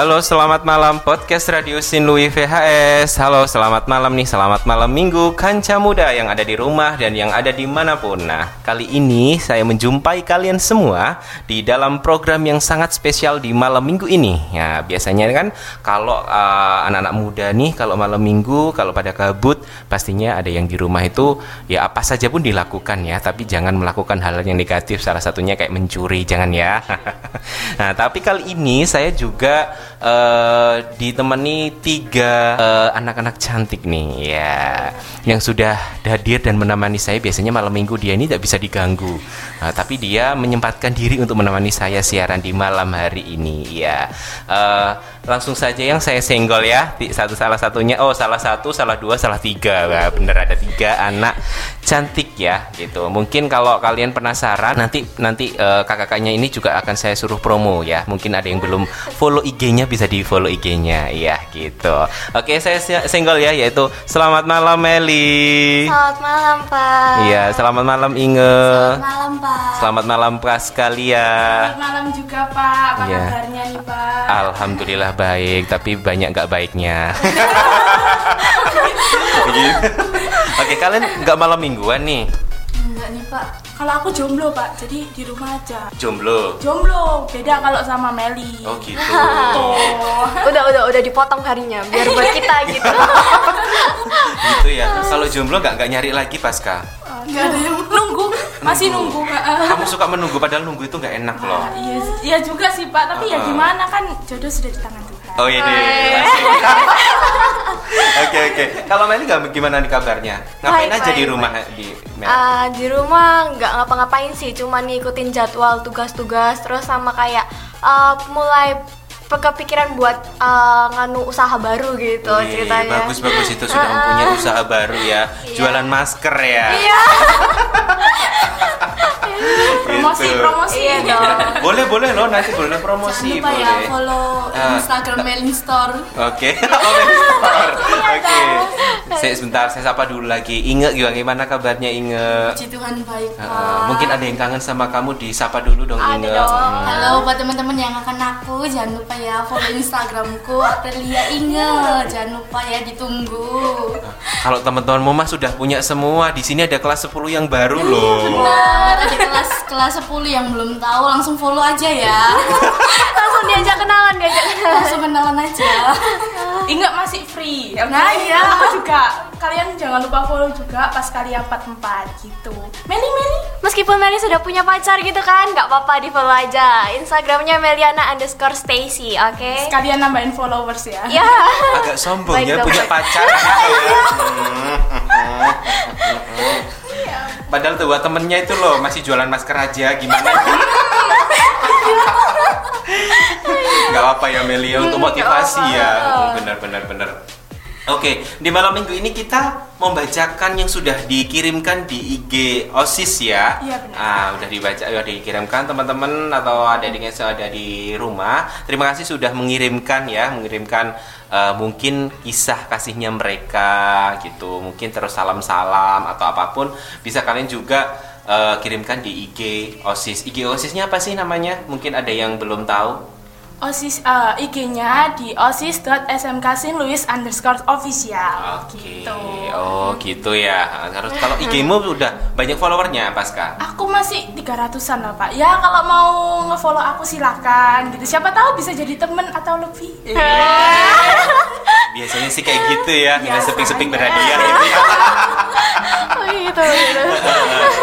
Halo, selamat malam podcast Radio Sinlui VHS. Halo, selamat malam nih, selamat malam minggu kanca muda yang ada di rumah dan yang ada di mana pun. Nah, kali ini saya menjumpai kalian semua di dalam program yang sangat spesial di malam minggu ini. Ya, biasanya kan kalau uh, anak-anak muda nih, kalau malam minggu, kalau pada kabut, pastinya ada yang di rumah itu ya apa saja pun dilakukan ya, tapi jangan melakukan hal yang negatif. Salah satunya kayak mencuri, jangan ya. nah, tapi kali ini saya juga uh, ditemani tiga uh, anak-anak cantik nih ya. Yang sudah hadir dan menemani saya biasanya malam minggu dia ini tidak bisa diganggu. Uh, tapi dia menyempatkan diri untuk menemani saya siaran di malam hari ini ya. Uh, langsung saja yang saya senggol ya. Satu salah satunya oh salah satu salah dua salah tiga. Wah, bener ada tiga anak cantik ya gitu. Mungkin kalau kalian penasaran nanti nanti uh, kakak-kakaknya ini juga akan saya suruh promo ya. Mungkin ada yang belum follow IG-nya bisa di follow IG-nya. Ya gitu. Oke saya senggol ya yaitu selamat malam Meli. Selamat malam Pak. Iya selamat malam Inge. Selamat malam Pak. Selamat malam Praskalia selamat malam juga Pak. Apa ya. kabarnya nih Pak? Alhamdulillah baik, tapi banyak nggak baiknya. Oke, kalian nggak malam mingguan nih? Enggak nih Pak. Kalau aku jomblo Pak, jadi di rumah aja. Jomblo. Jomblo, beda kalau sama Meli. Oh gitu. oh. udah udah udah dipotong harinya, biar buat kita gitu. gitu ya. Kalau jomblo nggak nggak nyari lagi pasca? Nggak ada yang nunggu, masih nunggu. nunggu. Kamu suka menunggu padahal nunggu itu nggak enak loh. Iya, iya juga sih Pak, tapi uh, ya gimana kan jodoh sudah di tangan Tuhan. Oh iya deh. Oke oke. Kalau Meli nggak gimana nih kabarnya? Ngapain baik, aja baik, di rumah baik. di Uh, di rumah nggak ngapa-ngapain sih, cuma ngikutin jadwal tugas-tugas terus sama kayak uh, mulai kepikiran buat uh, nganu usaha baru gitu Wih, ceritanya. Bagus bagus itu sudah mempunyai usaha baru ya. Iya. Jualan masker ya. Iya. promosi gitu. promosi iya dong boleh boleh loh nanti boleh promosi Jangan lupa ya, boleh. ya follow uh. Instagram Melin Store oke oh Melin Store iya oke saya sebentar saya sapa dulu lagi Inge gimana kabarnya Inge Puji Tuhan baik uh, mungkin ada yang kangen sama kamu disapa dulu dong ada Inge dong. Hmm. halo buat teman-teman yang akan aku jangan lupa ya follow Instagramku Aprilia Inge. Jangan lupa ya ditunggu. Kalau teman-teman Mama sudah punya semua di sini ada kelas 10 yang baru loh. benar. Ada kelas kelas 10 yang belum tahu langsung follow aja ya. Langsung diajak kenalan diajak. Kenalan langsung kenalan aja ingat masih free. Okay? nah iya. aku juga. Kalian jangan lupa follow juga pas kalian 44 gitu. Meli Meli? Meskipun Meli sudah punya pacar gitu kan nggak apa-apa di follow aja. Instagramnya Meliana underscore Stacy oke? Okay? sekalian nambahin followers ya. Ya agak sombong ya punya pacar. Gitu ya Padahal tuh buat temennya itu loh masih jualan masker aja gimana? Gak apa ya Melia untuk motivasi ya. Benar benar benar. Oke, di malam minggu ini kita membacakan yang sudah dikirimkan di IG OSIS ya. Iya benar. Ah, udah dibaca, udah dikirimkan teman-teman atau ada yang ada di rumah. Terima kasih sudah mengirimkan ya, mengirimkan uh, mungkin kisah kasihnya mereka gitu. Mungkin terus salam-salam atau apa pun bisa kalian juga uh, kirimkan di IG OSIS. IG OSISnya apa sih namanya? Mungkin ada yang belum tahu. OSIS uh, IG-nya di osis.smksinluis underscore official. Oke. Okay. Gitu. Oh gitu ya. Harus kalau IG-mu udah banyak followernya Pasca? Aku masih 300-an lah Pak. Ya kalau mau ngefollow aku silakan gitu. Siapa tahu bisa jadi temen atau lebih. Biasanya sih kayak gitu ya, dengan seping-seping berhadiah gitu ya. Oh gitu. gitu.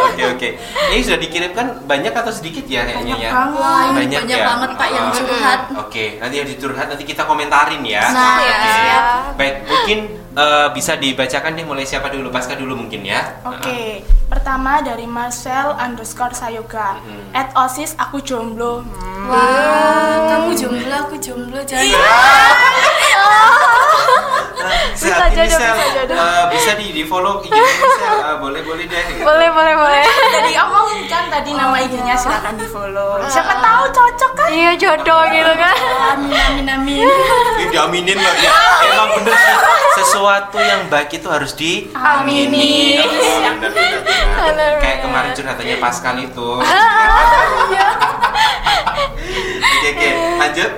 Oke oke. Ini sudah dikirimkan banyak atau sedikit ya kayaknya ya? Banyak, banyak, banyak ya? banget Pak yang curhat. Oke, nanti yang diturhat nanti kita komentarin ya. Nah, ya. Okay. Baik, mungkin uh, bisa dibacakan deh mulai siapa dulu, Pasca dulu mungkin ya. Oke, okay. uh -huh. pertama dari Marcel underscore Sayoga. Hmm. At osis aku jomblo. Hmm. Wow, kamu jomblo, aku jomblo, jangan. Yeah. bisa jadi bisa, uh, bisa di di follow IG Michelle uh, boleh boleh deh. Gitu. boleh boleh. Boleh jadi omongin kan tadi nama IG-nya silakan di follow siapa tahu cocok kan? Iya jodoh gitu kan. amin amin amin. Diaminin loh ya. Emang bener sih. Sesuatu yang baik itu harus di aminin. Kayak kemarin curhatannya Pascal itu. Ah, iya. oke oke. Lanjut.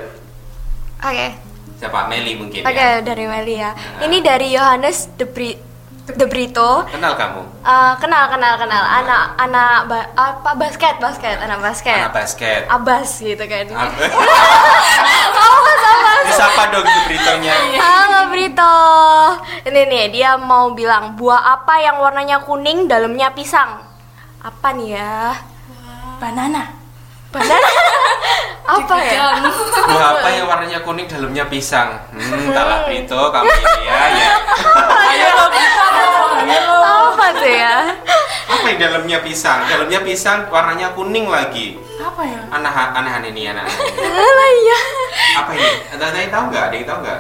Oke. Siapa? Meli mungkin Oke, ya. dari Meli ya. Nah. Ini dari Yohanes De, Bri De Brito. Kenal kamu? Eh, kenal kenal kenal anak anak ba- apa basket basket anak basket Anak basket. abas gitu kan Apa? abas abas Siapa dong itu beritonya? halo Brito ini nih dia mau bilang buah apa yang warnanya kuning dalamnya pisang apa nih ya Banana. banana apa ya Buah apa yang warnanya kuning dalamnya pisang? Hmm, talah Brito kamu ini ya, ya. Ayo kita ayo. apa tuh ya Apa yang dalamnya pisang? Dalamnya pisang warnanya kuning lagi. Apa ya? Aneh aneh ini anak. Alah iya Apa ini? Ada yang tahu nggak? Ada yang tahu nggak?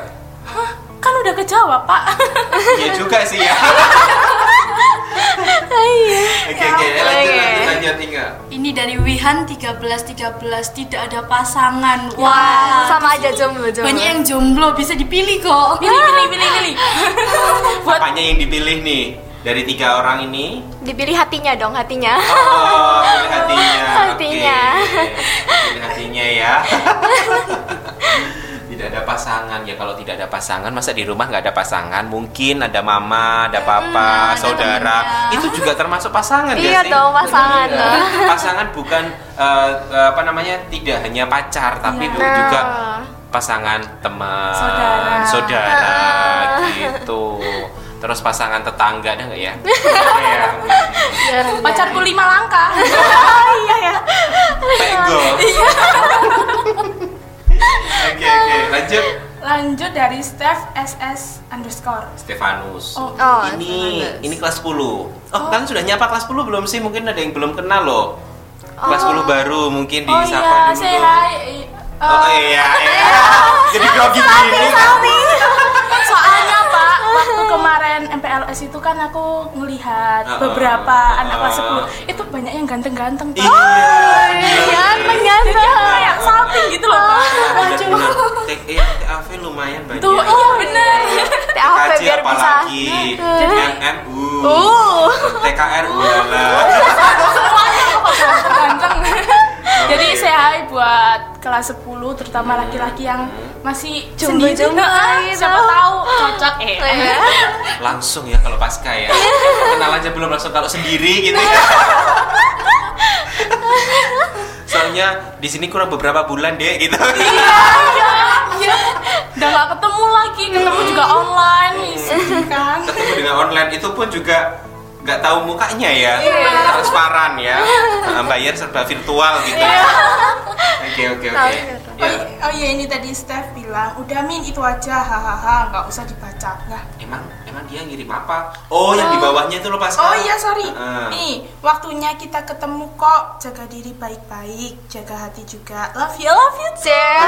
Hah, kan udah kejawab, Pak. Iya juga sih ya. iya Oke oke, lanjut Oke. lanjut lanjut Inga. Ini dari Wihan 1313 tidak ada pasangan. wah sama aja jomblo jomblo Banyak yang jomblo bisa dipilih kok. Pilih, pilih, pilih, pilih. Buat Apanya yang dipilih nih? Dari tiga orang ini? dipilih hatinya dong hatinya Oh, pilih hatinya. Hatinya. Oke. Pilih hatinya ya. tidak ada pasangan ya kalau tidak ada pasangan masa di rumah nggak ada pasangan mungkin ada mama ada papa ada saudara temennya. itu juga termasuk pasangan Iya dong, pasangan dong. pasangan bukan eh, apa namanya tidak hanya pacar tapi bu- Nah. juga pasangan teman Saudara. saudara, gitu terus pasangan tetangga ada nggak ya Iya. Pacarku lima langkah. iya ya Pego. Iya. Oke oke lanjut. Lanjut dari Steph SS underscore. Stefanus. Oh. Oh, ini Stefanus. ini kelas 10. Oh, kalian sudah nyapa kelas 10 belum sih? Mungkin ada yang belum kenal loh. Kelas 10 baru mungkin Oh disapa iya, dulu. say hi. Oh Eh, iya, iya. Jadi grogi gini. Soalnya waktu kemarin MPLS itu kan aku ngelihat Uh-uh. beberapa anak kelas Uh-uh. 10 itu banyak yang ganteng-ganteng Pak. Iya. ganteng ganteng Kayak salting gitu loh eh, TAV lumayan banyak. Tuh, iya bener. TKJ biar bisa apalagi MMU uh TKR ulala Semuanya kok ganteng-ganteng. Jadi Oke. saya buat kelas 10 terutama laki-laki yang masih Jomblo-jomblo sendiri. Nah. Siapa tahu cocok eh. Iya. langsung ya kalau pasca ya kenal aja belum langsung kalau sendiri gitu ya soalnya di sini kurang beberapa bulan deh gitu Iya, iya. Udah gak ketemu lagi, ketemu juga online, sedih kan. ketemu dengan online itu pun juga nggak tahu mukanya ya Iya. transparan ya Nah, bayar serba virtual gitu Iya. oke oke oke tuh? Oh, ya oh iya ini tadi Steph bilang, udah Min itu aja, hahaha, nggak usah dibaca. Nah, emang emang dia ngirim apa oh yang di bawahnya itu loh pas Oh iya sorry, Heeh. nih waktunya kita ketemu kok, jaga diri baik-baik, jaga hati juga. Love you, love you. Cel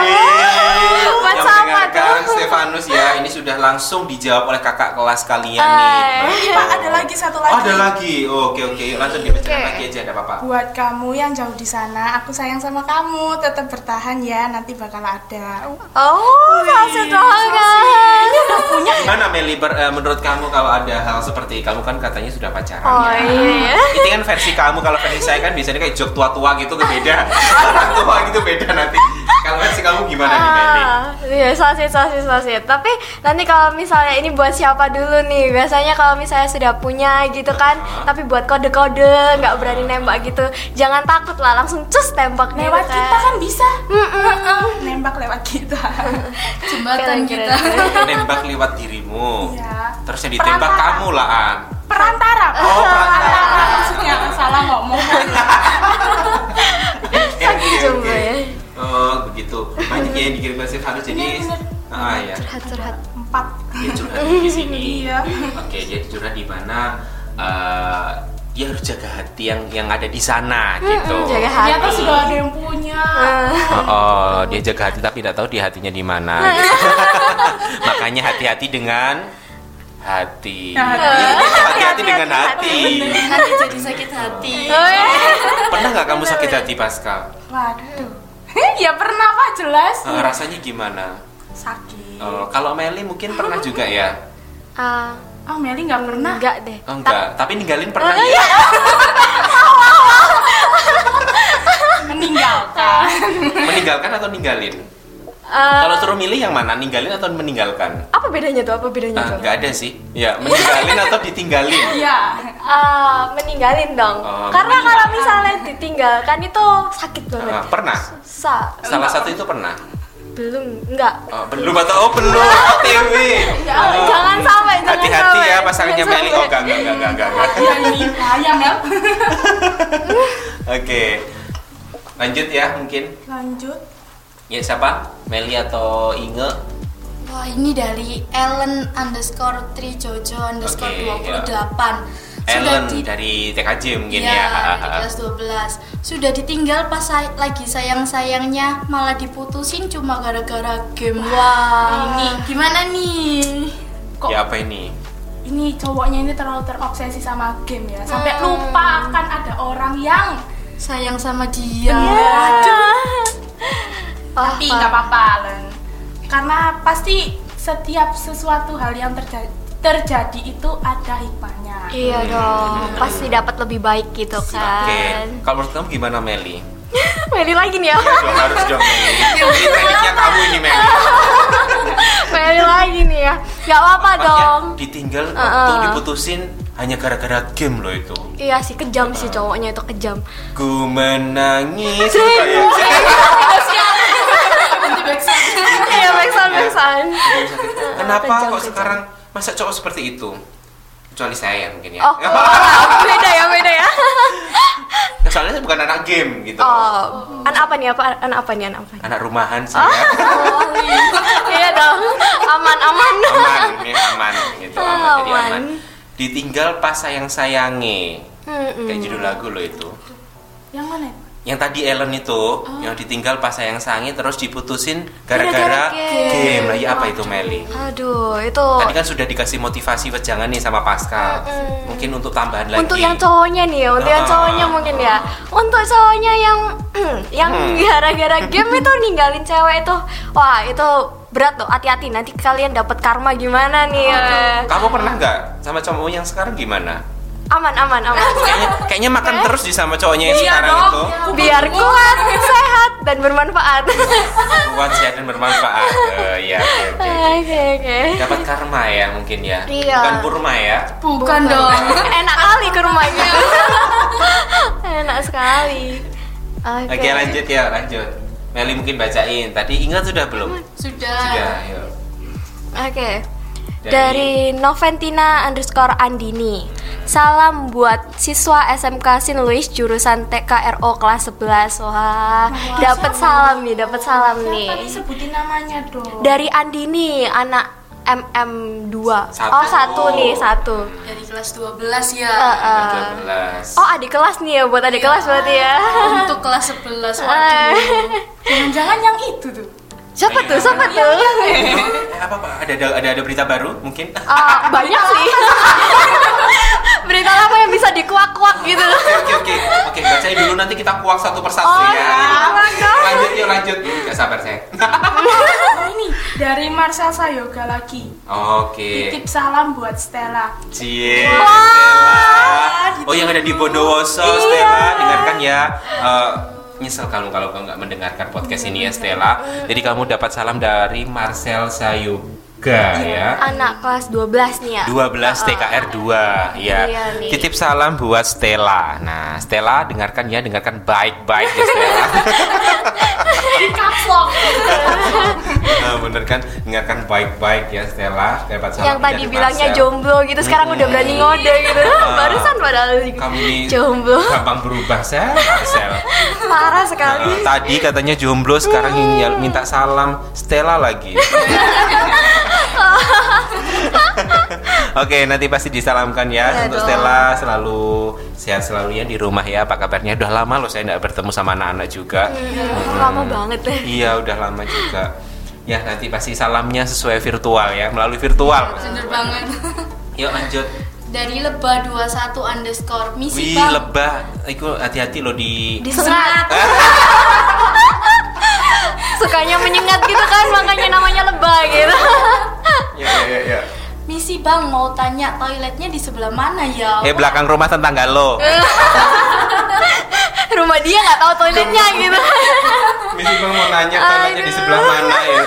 buat yang sama mendengarkan tuh Stefanus ya ini sudah langsung dijawab oleh kakak kelas kalian nih Hai. Oh iya Pak, ada lagi satu Oh, lagi. ada lagi. Oh, oke oke. Yuk, Langsung dibacakan Oke. lagi aja ada apa-apa. Buat kamu yang jauh di sana, aku sayang sama kamu. Tetap bertahan ya, nanti bakal ada. oh kasih banget Punya Gimana Meli ber- eh, menurut kamu kalau ada hal seperti kamu kan katanya sudah pacaran oh ya? iya Itu kan versi kamu kalau versi saya kan biasanya kayak jok tua-tua gitu beda. Orang tua gitu beda nanti. Kalau versi kamu gimana nih Meli? Ah, iya sosit sosit sosit tapi nanti kalau misalnya ini buat siapa dulu nih biasanya kalau misalnya sudah punya gitu kan Ah. tapi buat kode-kode nggak berani nembak gitu jangan takut lah langsung cus tembak gitu lewat kita kan bisa. Mm-mm. Heeh, Nembak lewat kita. Jembatan kita. Nembak lewat dirimu. Iya. Terus yang ditembak Perantara. kamu lah, An. Perantara. Oh, perantara. Maksudnya salah ngomong. Saking Oke, jomblo ya. Oh, begitu. Banyak ya yang dikirimkan Stefanus jadi Bener, ah ya. curhat curhat Empat. Dia curhat di sini. Iya. Oke, dia curhat di mana eh, dia harus jaga hati yang yang ada di sana gitu. jaga hati. Ternyata sudah ada yang punya. Oh, oh, dia jaga hati tapi tidak tahu di hatinya di mana. gitu. Makanya hati-hati dengan hati. Nah, Iya, hati-hati dengan hati. Nanti jadi sakit hati. Oh, iya. Pernah nggak kamu sakit hati Pascal? Waduh. ya pernah Pak jelas. Eh, rasanya gimana? Sakit. Eh, kalau Meli mungkin pernah juga ya? Ah, Oh Meli nggak pernah. enggak deh Oh enggak, tapi ninggalin pernah Oh, ya? Meninggalkan. Meninggalkan atau ninggalin? Eh, Kalau suruh milih yang mana? Ninggalin atau meninggalkan? apa bedanya tuh? Apa bedanya Ah, tuh? nggak ada sih. Ya, meninggalin atau ditinggalin? Iya. Eh, meninggalin dong. Oh, Karena kalau misalnya ditinggalkan itu sakit banget. Ah, pernah? Sa Salah satu itu pernah. belum enggak. Oh, belum atau oh belum OTW. Oh. Jangan sampai, jangan Hati-hati ya pasangannya Meli. Oh, enggak enggak enggak enggak enggak. enggak. Ya ini sayang ya. Oke. Lanjut ya mungkin. Lanjut. Ya siapa? Meli atau Inge? Wah ini dari Ellen underscore Trijojo underscore Oke, 28 Ellen di dari TKJ mungkin Iya, ya. kelas 12 Sudah ditinggal pas say- lagi sayang-sayangnya Malah diputusin cuma gara-gara game Wah, ini gimana nih? Kok Ya apa ini? ini cowoknya ini terlalu terobsesi sama game ya. Sampai Hmm. lupa akan ada orang yang Sayang sama dia Wah, tapi nggak apa-apa Len. Karena pasti setiap sesuatu hal yang terjadi terjadi itu ada hikmahnya. Iya dong, pasti dapat lebih baik gitu Oke. kan. Kalau menurut kamu gimana Meli? Meli lagi nih ya. Dong harus dong Meli. Ini kamu ini Meli. Meli lagi nih ya. Gak apa-apa dong. ditinggal Uh-uh. waktu diputusin hanya gara-gara game loh itu. Iya sih kejam sih cowoknya itu kejam. Ku menangis backsound. Iya, backsound backsound. Kenapa Kejam, kok sekarang masa cowok seperti itu? Kecuali saya mungkin ya. Oh, oh, beda ya, beda ya. Soalnya saya bukan anak game gitu. Oh, anak apa nih? Apa anak apa nih? Anak apa? nih? Anak rumahan saya. iya dong. Aman, aman. aman, ini aman gitu, aman, jadi Aman. aman. Ditinggal pas sayang-sayangi. Mm-mm. Kayak judul lagu loh itu. Yang mana? Yang tadi Ellen itu, yang ditinggal pas sayang-sayangi terus diputusin Gara-gara game. game. Lagi apa itu Meli? Aduh, itu Tadi kan sudah dikasih motivasi wejangan nih sama Pascal. Mm-mm. Mungkin untuk tambahan lagi. untuk yang cowoknya nih ya, untuk yang Ah. cowoknya mungkin ya. Untuk cowoknya yang yang Hmm. gara-gara game itu ninggalin cewek itu, wah itu berat loh. Hati-hati nanti kalian dapat karma gimana nih ya. Kamu pernah nggak sama cowok yang sekarang gimana? Aman, aman, aman. Kayaknya, kayaknya makan terus di sama cowoknya yang Iya sekarang dong. itu. Biar kuat, sehat dan bermanfaat. Kuat sehat dan bermanfaat. Eh, Iya, oke, oke, oke. Oke. Dapat karma ya mungkin ya. Iya. Bukan kurma ya. Bukan dong Enak kali gitu. Enak sekali. Oke. Oke lanjut ya lanjut. Meli mungkin bacain. Tadi ingat sudah belum? Sudah Sudah. Oke. Dari- Dari Noventina underscore Andini Salam buat siswa SMK Sin Luis jurusan TKRO kelas 11 Wah, dapat salam nih, dapat salam Siapa nih sebutin namanya dong? Dari Andini, anak MM2 Satu. Oh, satu nih, satu Dari kelas 12 ya Heeh. 12. Oh, adik kelas nih ya, buat adik kelas berarti ya Untuk kelas 11 Eh, waduh Jangan-jangan yang itu tuh. Siapa tuh, siapa tuh? Eh, apa, apa ada, ada ada berita baru mungkin? Ah, banyak sih Berita apa yang bisa dikuak-kuak gitu Oke oke oke oke bacain dulu nanti kita kuak satu persatu Oh, ya. dong. Lanjut yuk lanjut. Gak sabar saya. Ini dari Marcel Sayoga lagi. Oke. Titip salam buat Stella. Cie. Stella. Oh yang ada di Bondowoso Stella dengarkan ya. Eh, nyesel kamu kalau kamu nggak mendengarkan podcast ini ya Stella. Jadi kamu dapat salam dari Marcel Sayuga ya. Anak kelas 12 nih ya 12 TKR 2 ya. Iya nih. Titip salam buat Stella. Nah, Stella dengarkan ya, dengarkan baik-baik ya Stella. Nah, bener kan? Dengarkan baik-baik ya Stella. Dapat salam yang tadi bilangnya Marcel. jomblo gitu sekarang udah berani ngode gitu barusan padahal Kamu ini jomblo gampang berubah sel, Sel. parah sekali Nah, tadi katanya jomblo sekarang ini minta salam Stella lagi. Oke, nanti pasti disalamkan ya Iya untuk dong. Stella selalu sehat selalu ya di rumah ya. Apa kabarnya? Udah lama loh saya nggak bertemu sama anak-anak juga. Hmm, lama banget deh Iya, udah lama juga. Ya, nanti pasti salamnya sesuai virtual ya, melalui virtual. Bener banget Yuk lanjut. Dari lebah 21 underscore Misi Wih, bang lebah. Iku hati-hati loh di disengat sukanya menyengat gitu kan makanya namanya lebah gitu Ya, ya, ya, ya. Misi bang mau tanya toiletnya di sebelah mana ya Eh, belakang rumah tetangga lo. rumah dia nggak tahu toiletnya gitu Misi Bang mau nanya toiletnya di sebelah mana ya.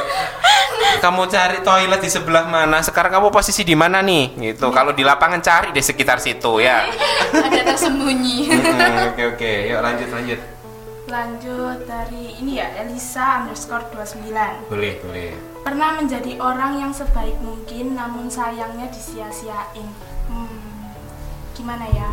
Kamu cari toilet di sebelah mana? Sekarang kamu posisi di mana nih? Gitu. Kalau di lapangan cari di sekitar situ ya. Ada tersembunyi. Hmm, Oke oke, yuk lanjut lanjut. Lanjut dari ini ya Elisa underscore 29 Boleh boleh. Pernah menjadi orang yang sebaik mungkin namun sayangnya disia-siain hmm, Gimana ya?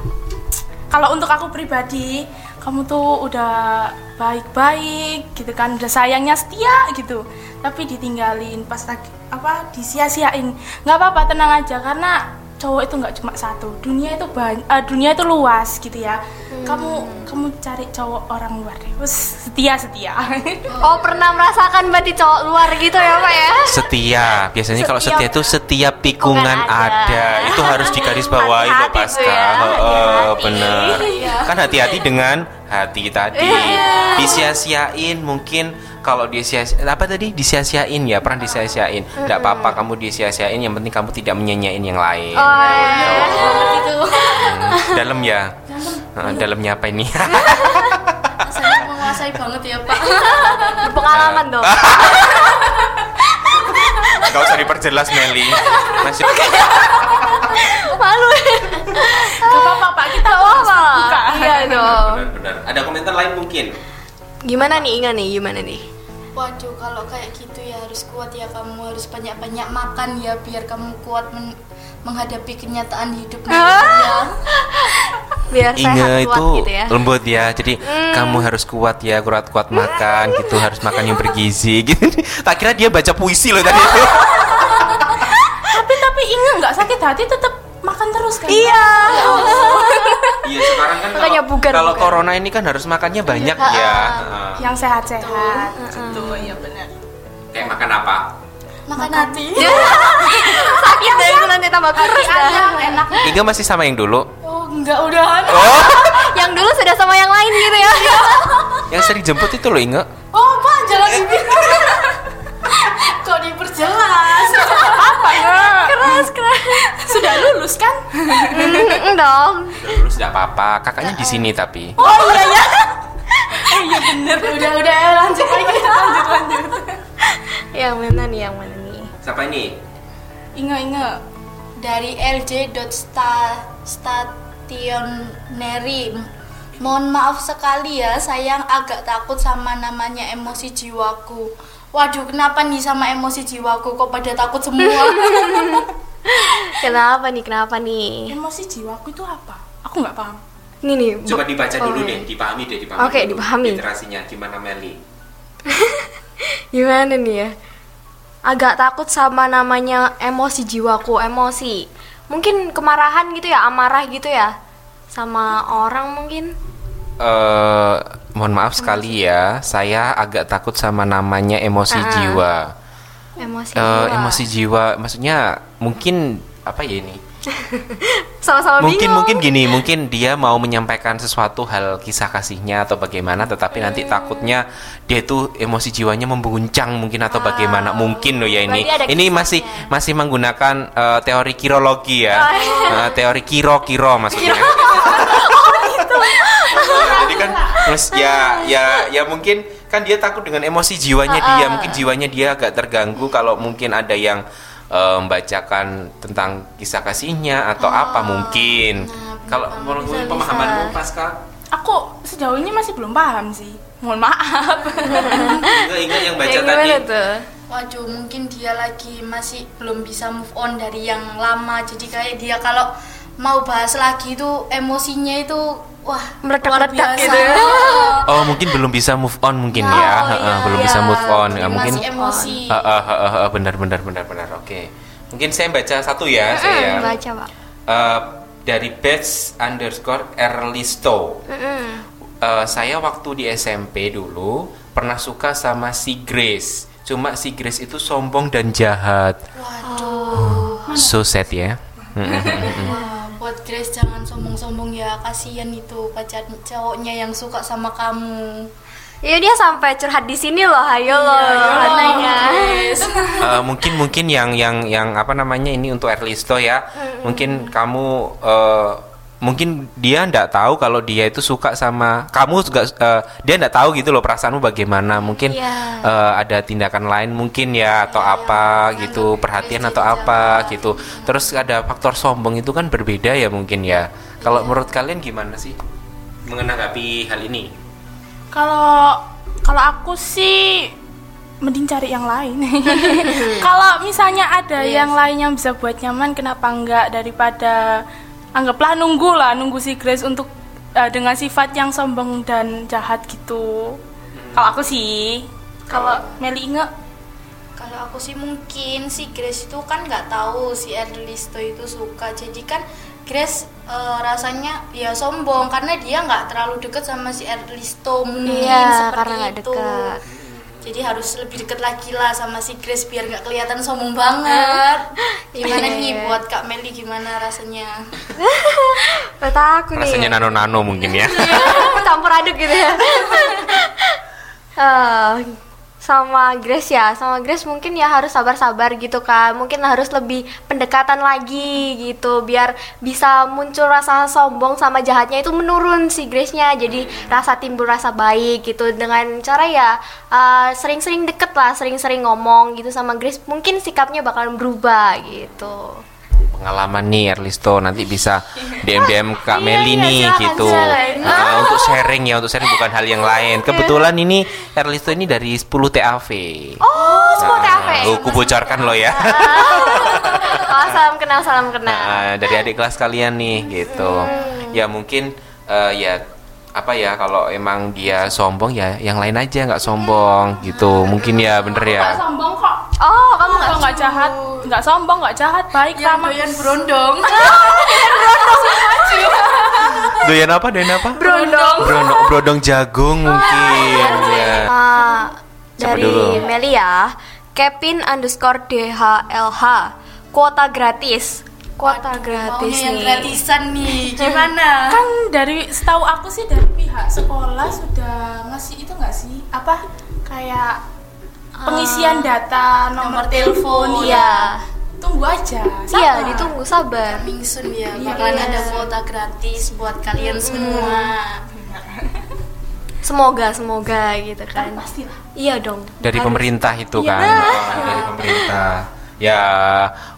Kalau untuk aku pribadi Kamu tuh udah baik-baik gitu kan Udah sayangnya setia gitu Tapi ditinggalin pas lagi apa disia-siain nggak apa-apa tenang aja karena cowok itu nggak cuma satu dunia itu banyak dunia itu luas gitu ya kamu kamu cari cowok orang luar deh Terus setia setia Oh pernah merasakan berarti cowok luar gitu ya pak ya? Setia. Biasanya kalau Setia. setia itu setiap pikungan Pikungan ada. ada. Itu harus digarisbawahi loh Pasca. ya, Heeh, hati-hati. bener. Iya. Kan hati-hati dengan hati tadi. Disia-siain mungkin kalau disia apa tadi disia-siain ya pernah disia-siain nggak apa-apa kamu disia-siain yang penting kamu tidak menyanyiain yang lain Oh, iya. Itu Hmm, dalam ya Heeh, dalamnya apa ini saya menguasai banget ya Pak. Berpengalaman dong. Gak usah diperjelas Meli masih Malu. Gak apa-apa Pak, kita apa-apa. terbuka. Iya dong. benar-benar ada komentar lain mungkin Gimana nih Inga nih? Gimana nih? Waduh, kalau kayak gitu ya harus kuat ya kamu harus banyak-banyak makan ya biar kamu kuat men- menghadapi kenyataan hidup nanti ya. Biar Inge sehat kuat itu gitu ya. lembut ya, jadi kamu harus kuat ya, kuat-kuat makan gitu, harus makan yang bergizi gitu. Tak kira dia baca puisi loh tadi itu. Tapi tapi ingat nggak sakit hati tetap makan terus kan? Iya. Iya sekarang kan Makanya kalau, bugar, kalau bugar. corona ini kan harus makannya banyak ya. Heeh. Yang sehat-sehat. Gitu, ya benar. Kayak makan apa? Makan hati. Sakit deh itu nanti tambah kurus dah. enak. Iga masih sama yang dulu. Oh, enggak udahan. Oh, Yang dulu sudah sama yang lain gitu ya. yang sering jemput itu loh Inge. Oh, Pak, jangan dibilang. Kok diperjelas? Apa ya? keras keras. Sudah lulus kan? Mm, dong. Sudah apa-apa, kakaknya di sini tapi. Oh iya ya. udah, udah, lanjut lagi. Lanjut lanjut. Yang mana nih? Yang mana nih? Siapa ini? Ingat ingat. Dari lj.stationery Mohon maaf sekali ya, sayang agak takut sama namanya emosi jiwaku. Waduh, kenapa nih sama emosi jiwaku kok pada takut semua? Kenapa nih? Kenapa nih? Emosi jiwaku itu apa? Aku nggak paham. Ini nih. Coba dibaca dulu oh, deh, dipahami deh, dipahami. Oke, dulu. dipahami. Literasinya gimana Meli? Gimana nih ya? Agak takut sama namanya emosi jiwaku, emosi. Mungkin kemarahan gitu ya, amarah gitu ya. Sama orang mungkin. eh mohon maaf sekali ya, saya agak takut sama namanya emosi Ah. jiwa. Emosi Eh, jiwa. emosi jiwa, maksudnya mungkin apa ya ini? Sama-sama mungkin bingung. mungkin gini, mungkin dia mau menyampaikan sesuatu hal kisah kasihnya atau bagaimana, tetapi nanti Hmm. takutnya dia itu emosi jiwanya membuncang mungkin atau bagaimana, mungkin loh ya ini. Ah. Ini masih masih menggunakan eh, teori kirologi ya, Oh. Eh, teori kiro kiro maksudnya. Jadi kan terus ya ya ya mungkin kan dia takut dengan emosi jiwanya Ah, dia, mungkin jiwanya dia agak terganggu kalau mungkin ada yang eh, membacakan tentang kisah kasihnya atau apa mungkin. Kalau menurut pemahamanmu bisa. Pascal, Aku sejauh ini masih belum paham sih. Mohon maaf. ingat ingat yang baca Kayak tadi. tuh? Waduh, mungkin dia lagi masih belum bisa move on dari yang lama. Jadi kayak dia kalau mau bahas lagi itu emosinya itu wah Meledak-meledak gitu ya. Oh mungkin belum bisa move on mungkin Oh, ya, iya, Heeh, belum iya. bisa move on, Dia ya, mungkin. masih emosi. Heeh, heeh, heeh, benar benar benar benar. Oke, mungkin saya baca satu ya, saya. Mm, baca pak. Eh, dari batch underscore Erlisto. Mm-mm. Eh, saya waktu di SMP dulu pernah suka sama si Grace. Cuma si Grace itu sombong dan jahat. Waduh. So sad ya. Buat Grace jangan sombong-sombong ya. Kasihan itu pacar cowoknya yang suka sama kamu. Iya dia sampai curhat di sini loh, ayo loh katanya. Grace. Eh, mungkin mungkin yang yang yang apa namanya ini untuk Erlisto ya. Mungkin kamu eh, mungkin dia ndak tahu kalau dia itu suka sama kamu juga eh, dia ndak tahu gitu loh perasaanmu bagaimana. Mungkin Iya. eh, ada tindakan lain mungkin ya atau apa gitu perhatian atau apa gitu. Terus ada faktor sombong itu kan berbeda ya mungkin ya. Kalau menurut kalian gimana sih menanggapi hal ini? Kalau kalau aku sih mending cari yang lain. kalau misalnya ada yang lain yang bisa buat nyaman, kenapa enggak daripada anggaplah nunggu lah, nunggu si Grace untuk eh, dengan sifat yang sombong dan jahat gitu. Kalau aku sih, kalau Meli inget Kalau aku sih mungkin si Grace itu kan nggak tahu si Erlisto itu suka. Jadi kan Grace eh, rasanya ya sombong karena dia nggak terlalu deket sama si Erlisto mungkin Iya, seperti karena itu. dekat. Jadi harus lebih deket lagi lah sama si Grace biar nggak kelihatan sombong banget. Gimana Iya, nih iya. buat Kak Meli gimana rasanya? Kata aku nih. rasanya nano-nano mungkin ya campur aduk gitu ya Eh, sama Grace ya. Sama Grace mungkin ya harus sabar-sabar gitu kan mungkin harus lebih pendekatan lagi gitu biar bisa muncul rasa sombong sama jahatnya itu menurun si Grace-nya. Jadi rasa timbul rasa baik gitu. Dengan cara ya eh, sering-sering deket lah sering-sering ngomong gitu sama Grace. Mungkin sikapnya bakalan berubah gitu pengalaman nih Erlisto nanti bisa DM DM Kak Iya, Meli iya, nih silakan, gitu. silakan. Nah, untuk sharing ya untuk sharing bukan hal yang lain. Kebetulan ini Erlisto ini dari 10 TAV oh semua Nah, TAV oh, kubocorkan lo ya. Oh, salam kenal salam kenal. Nah, dari adik kelas kalian nih gitu. Ya mungkin eh, ya apa ya kalau emang dia sombong ya yang lain aja nggak sombong gitu. Mungkin ya bener ya. Sombong kok. Oh kamu nggak nggak jahat, nggak sombong, nggak jahat, baik Yang ramah. doyan berondong. doyan apa doyan apa berondong brodong brodong jagung mungkin ya Ah, Siapa dari dulu? Melia, Kevin underscore DHLH, kuota gratis. Kuota gratis Maunya yang nih. gratisan nih. Gimana? Kan dari setahu aku sih dari pihak sekolah sudah ngasih itu nggak sih? Apa kayak pengisian data nomor, nomor telepon, Iya, Tunggu aja. iya sabar. ditunggu sabar. Coming soon ya, Iya. bakalan ada kuota gratis buat kalian semua. Semoga, semoga gitu kan. Pastilah. Iya dong. dari Harus. pemerintah itu Iya. kan Ah, dari pemerintah ya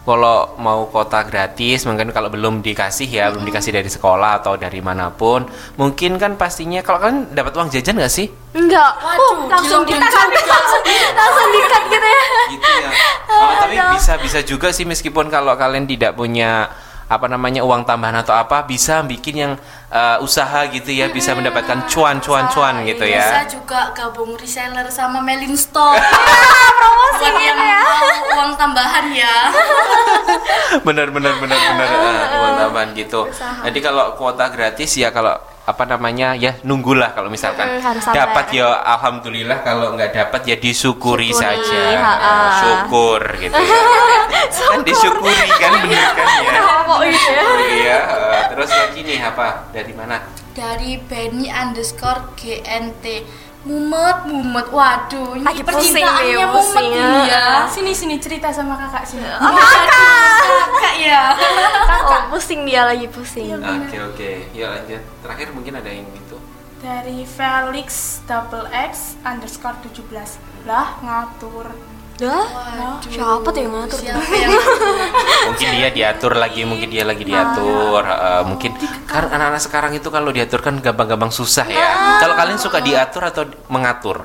kalau mau kota gratis mungkin kalau belum dikasih ya belum dikasih dari sekolah atau dari mana pun mungkin kan pastinya kalau kan dapat uang jajan nggak sih Enggak. Waduh, uh, langsung gila, dikat, langsung, langsung dikat gitu ya. gitu ya Oh, tapi bisa bisa juga sih meskipun kalau kalian tidak punya apa namanya uang tambahan atau apa bisa bikin yang eh, usaha gitu ya bisa mendapatkan cuan cuan cuan gitu Bisa ya juga gabung reseller sama Melin Store. Promosi buat yang gitu ya. uang tambahan ya. bener bener bener bener eh, uang tambahan gitu Usaha. jadi kalau kuota gratis ya kalau apa namanya ya nunggulah kalau misalkan. Dapat ya alhamdulillah. Kalau nggak dapat ya disyukuri Syukuri, saja. ha-ha. syukur gitu ya. Kan disyukuri kan bener kan ya. Gitu ya. iya eh, terus lagi nih apa? Dari mana? Dari Benny underscore GNT. Mumet, mumet. Waduh, ini Lagi percintaannya mumet ya. ya. Sini sini cerita sama kakak sini. Kakak ya. Oh, pusing dia lagi pusing. oke oke ya lanjut terakhir mungkin ada yang gitu Dari Felix double X underscore 17 lah ngatur. Dah? Waduh. Siapa tuh yang ngatur? Siapa yang mungkin dia diatur lagi mungkin dia lagi diatur eh, mungkin karena anak-anak sekarang itu kalau diatur kan gampang-gampang susah ya kalau kalian suka diatur atau mengatur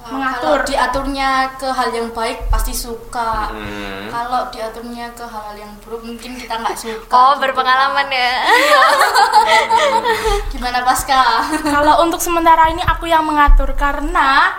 Mengatur. Kalau diaturnya ke hal yang baik pasti suka. Hmm. Kalau diaturnya ke hal yang buruk mungkin kita nggak suka. Oh, gitu. berpengalaman ya. Gimana Pasca? Kalau untuk sementara ini aku yang mengatur karena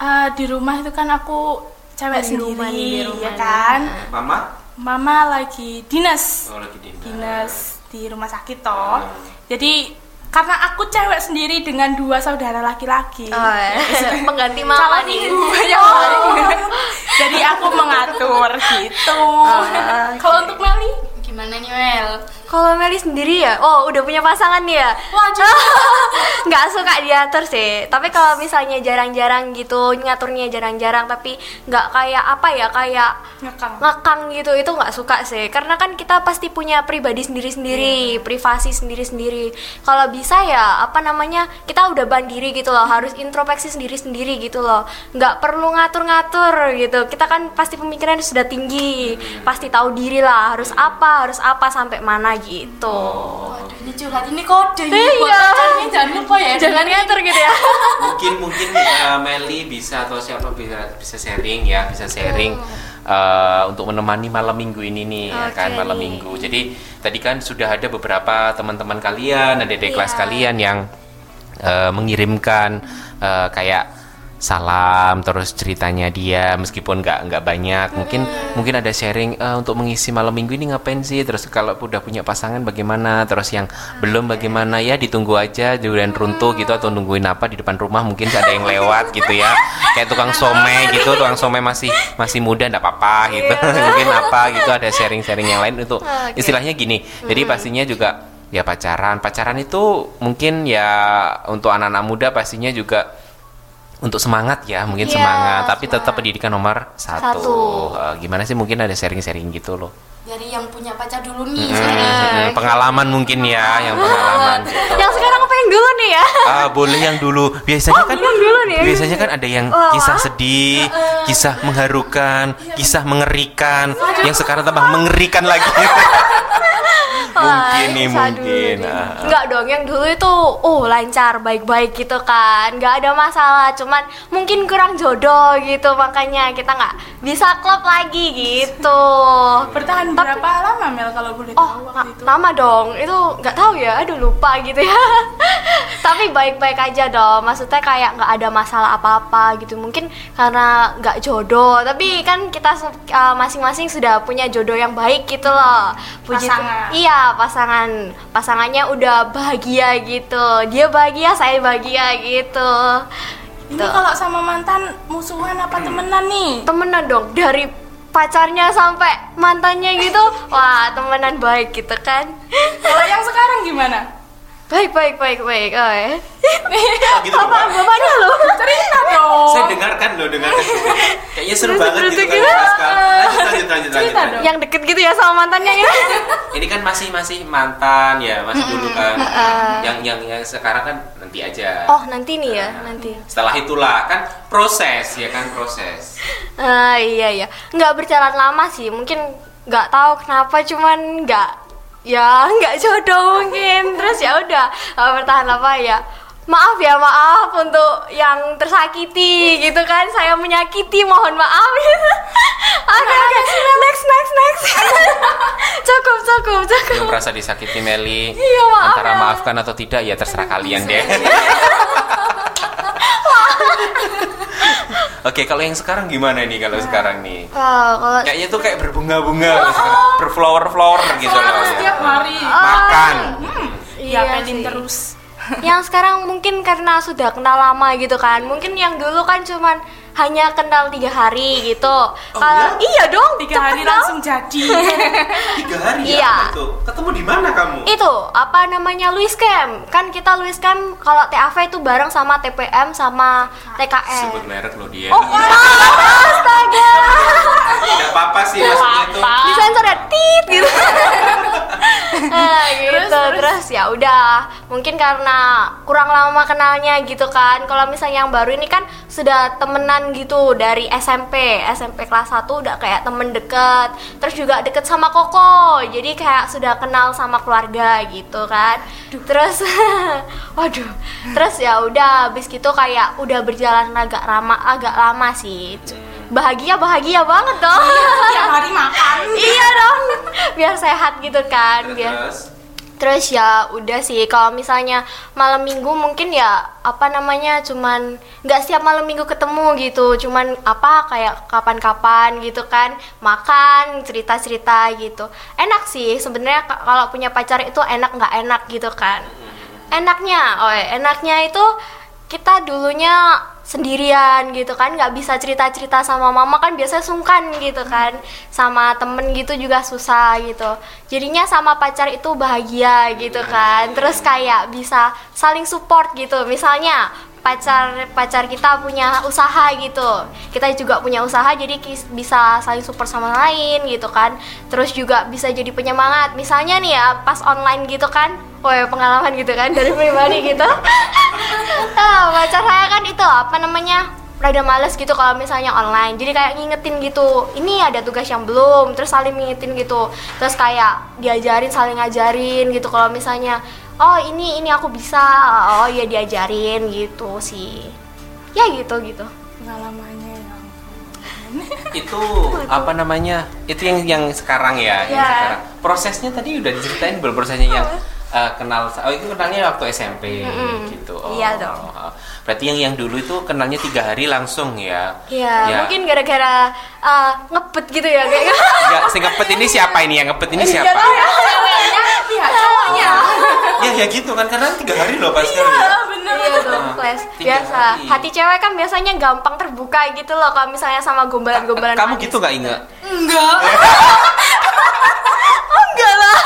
eh, di rumah itu kan aku cewek Di sendiri, di rumah ya kan. mama Mama lagi dinas, oh lagi dinas dinas di rumah sakit toh. Jadi karena aku cewek sendiri dengan dua saudara laki-laki. Oh, ya. pengganti mama Calon nih. ibu baik. Jadi aku mengatur gitu. Oh, oke. Kalau untuk Meli, Gimana nih Mel? Kalau Meli sendiri ya, oh udah punya pasangan nih ya. Waduh. nggak suka diatur sih. Tapi kalau misalnya jarang-jarang gitu, ngaturnya jarang-jarang, tapi nggak kayak apa ya, kayak Ngekang. ngekang gitu, itu nggak suka sih. Karena kan kita pasti punya pribadi sendiri-sendiri, privasi sendiri-sendiri. Kalau bisa ya, apa namanya, kita udah bandiri gitu loh, harus introspeksi sendiri-sendiri gitu loh. Nggak perlu ngatur-ngatur gitu. Kita kan pasti pemikiran sudah tinggi, pasti tahu diri lah, harus apa, harus apa sampai mana gitu. Waduh, ini curhat ini kode ini buat Iya. pacarnya jangan lupa ya. Jangan ngatur gitu ya. mungkin mungkin uh, Meli bisa atau siapa bisa bisa sharing ya bisa sharing uh, untuk menemani malam minggu ini nih ya kan malam minggu jadi tadi kan sudah ada beberapa teman-teman kalian ada di kelas Iya. kalian yang uh, mengirimkan uh, kayak salam terus ceritanya dia meskipun nggak nggak banyak. Mungkin mungkin ada sharing eh, untuk mengisi malam minggu ini ngapain sih? Terus kalau udah punya pasangan bagaimana? Terus yang belum bagaimana? Ya ditunggu aja durian runtuh gitu atau nungguin apa di depan rumah. Mungkin ada yang lewat gitu ya. Kayak tukang somai gitu. Tukang somai masih masih muda ndak apa-apa gitu. Mungkin apa gitu. Ada sharing-sharing yang lain. Untuk Oke. istilahnya gini. Jadi pastinya juga ya pacaran. Pacaran itu mungkin ya untuk anak-anak muda pastinya juga untuk semangat ya mungkin Iya, semangat tapi tetap pendidikan nomor satu, Satu. Eh, gimana sih mungkin ada sharing-sharing gitu loh dari yang punya pacar dulu nih Hmm, hmm, pengalaman mungkin ya yang pengalaman gitu Yang sekarang apa yang dulu nih ya? Ah, boleh yang dulu. Biasanya kan yang dulu nih. biasanya kan ada yang Wah. kisah sedih, kisah mengharukan, kisah mengerikan, yang sekarang tambah mengerikan lagi. mungkin nih mungkin. Ah. Enggak dong, yang dulu itu oh lancar, baik-baik gitu kan. Nggak ada masalah, cuman mungkin kurang jodoh gitu makanya kita nggak bisa klop lagi gitu. Bertahan Tapi- berapa lama Mel kalau boleh Oh, tahu la- waktu itu? lama dong. Itu nggak tahu ya, aduh lupa gitu ya. Tapi baik-baik aja dong. Maksudnya kayak nggak ada masalah apa-apa gitu. Mungkin karena nggak jodoh. Tapi kan kita uh, masing-masing sudah punya jodoh yang baik gitu loh. Puji Pasangan. Iya, pasangan. Pasangannya udah bahagia gitu. Dia bahagia, saya bahagia gitu. Ini Tuh. kalau sama mantan musuhan apa temenan nih? Temenan dong dari pacarnya sampai mantannya gitu. Wah, temenan baik gitu kan. Kalau yang sekarang gimana? Baik, baik, baik, baik. Oh, ya. gitu Apa Pak. bapaknya lo? Cerita dong. Saya dengarkan loh, dengarkan. Kayaknya seru banget gitu kan. Lanjut, lanjut, lanjut, lanjut. Yang deket gitu ya sama mantannya ya? Ini kan masih masih mantan ya, masih dulu kan. Yang yang yang sekarang kan nanti aja. Oh, nanti nih ya, nanti. Setelah itulah kan proses ya kan proses. Ah, iya, iya. Nggak berjalan lama sih. Mungkin nggak tahu kenapa, cuman nggak ya nggak jodoh mungkin. Terus ya udah bertahan lama ya. Maaf ya, maaf untuk yang tersakiti gitu kan. Saya menyakiti, mohon maaf. Oke, oke. Next, next, next. cukup, cukup, cukup. Belum merasa disakiti Meli. Iya, maaf Antara ya. maafkan atau tidak ya terserah kalian deh. Oke, kalau yang sekarang gimana nih kalau sekarang nih? Kalau Kayaknya tuh kayak berbunga-bunga, berflower-flower gitu loh. Sekarang ya. setiap hari. Makan. Iya ya sih. terus. Yang sekarang mungkin karena sudah kenal lama gitu kan. Mungkin yang dulu kan cuman hanya kenal tiga hari gitu Kalau- iya dong Tiga hari dong. langsung jadi. Tiga hari Iya. ya apa itu? Ketemu di mana kamu? itu apa namanya Luis Camp kan kita Luis Camp kalau TAV itu bareng sama TPM sama TKN Sebut merek lo dia. oh astaga Tidak apa-apa sih maksudnya itu. disensor ya tit gitu nah, gitu terus, ya udah mungkin karena kurang lama kenalnya gitu kan kalau misalnya yang baru ini kan sudah temenan gitu dari SMP SMP kelas 1 udah kayak temen deket terus juga deket sama Koko. Jadi kayak sudah kenal sama keluarga gitu kan. Terus waduh. Terus ya udah habis gitu kayak udah berjalan agak lama agak lama sih. Bahagia bahagia banget dong. Tiap hari makan. iya dong. Biar sehat gitu kan biar Terus terus ya udah sih kalau misalnya malam minggu mungkin ya apa namanya cuman nggak setiap malam minggu ketemu gitu. Cuman apa kayak kapan-kapan gitu kan makan cerita-cerita gitu. Enak sih sebenarnya ka- kalau punya pacar itu enak nggak enak gitu kan. Enaknya oh enaknya itu kita dulunya sendirian gitu kan nggak bisa cerita cerita sama mama kan biasanya sungkan gitu kan sama temen gitu juga susah gitu. Jadinya sama pacar itu bahagia gitu kan terus kayak bisa saling support gitu. Misalnya pacar pacar kita punya usaha gitu kita juga punya usaha jadi bisa saling support sama lain gitu kan. Terus juga bisa jadi penyemangat. Misalnya nih ya pas online gitu kan Wah pengalaman gitu kan dari pribadi gitu. Ah, pacar saya kan itu apa namanya rada males gitu kalau misalnya online. Jadi kayak ngingetin gitu ini ada tugas yang belum terus saling ngingetin gitu. Terus kayak diajarin saling ngajarin gitu kalau misalnya oh ini ini aku bisa. Oh iya diajarin gitu sih. Ya gitu gitu. Pengalamannya ya itu apa namanya itu yang yang sekarang ya, yang Ya. sekarang. Prosesnya tadi udah diceritain belum? Prosesnya yang eh, kenal oh itu kenalnya waktu SMP gitu oh. Iya dong. berarti yang yang dulu itu kenalnya tiga hari langsung ya ya, Ya. mungkin gara-gara uh, ngebet gitu ya kayak Enggak, si ngepet ini siapa ini yang ngepet ini siapa ceweknya iya cowoknya ya ya gitu kan karena tiga hari loh pas sekali ya. bener Iya dong, Ah, Kles. tiga Biasa. hari. Hati cewek kan biasanya gampang terbuka gitu loh kalau misalnya sama gombalan-gombalan kamu manis. gitu nggak ingat enggak Enggak lah.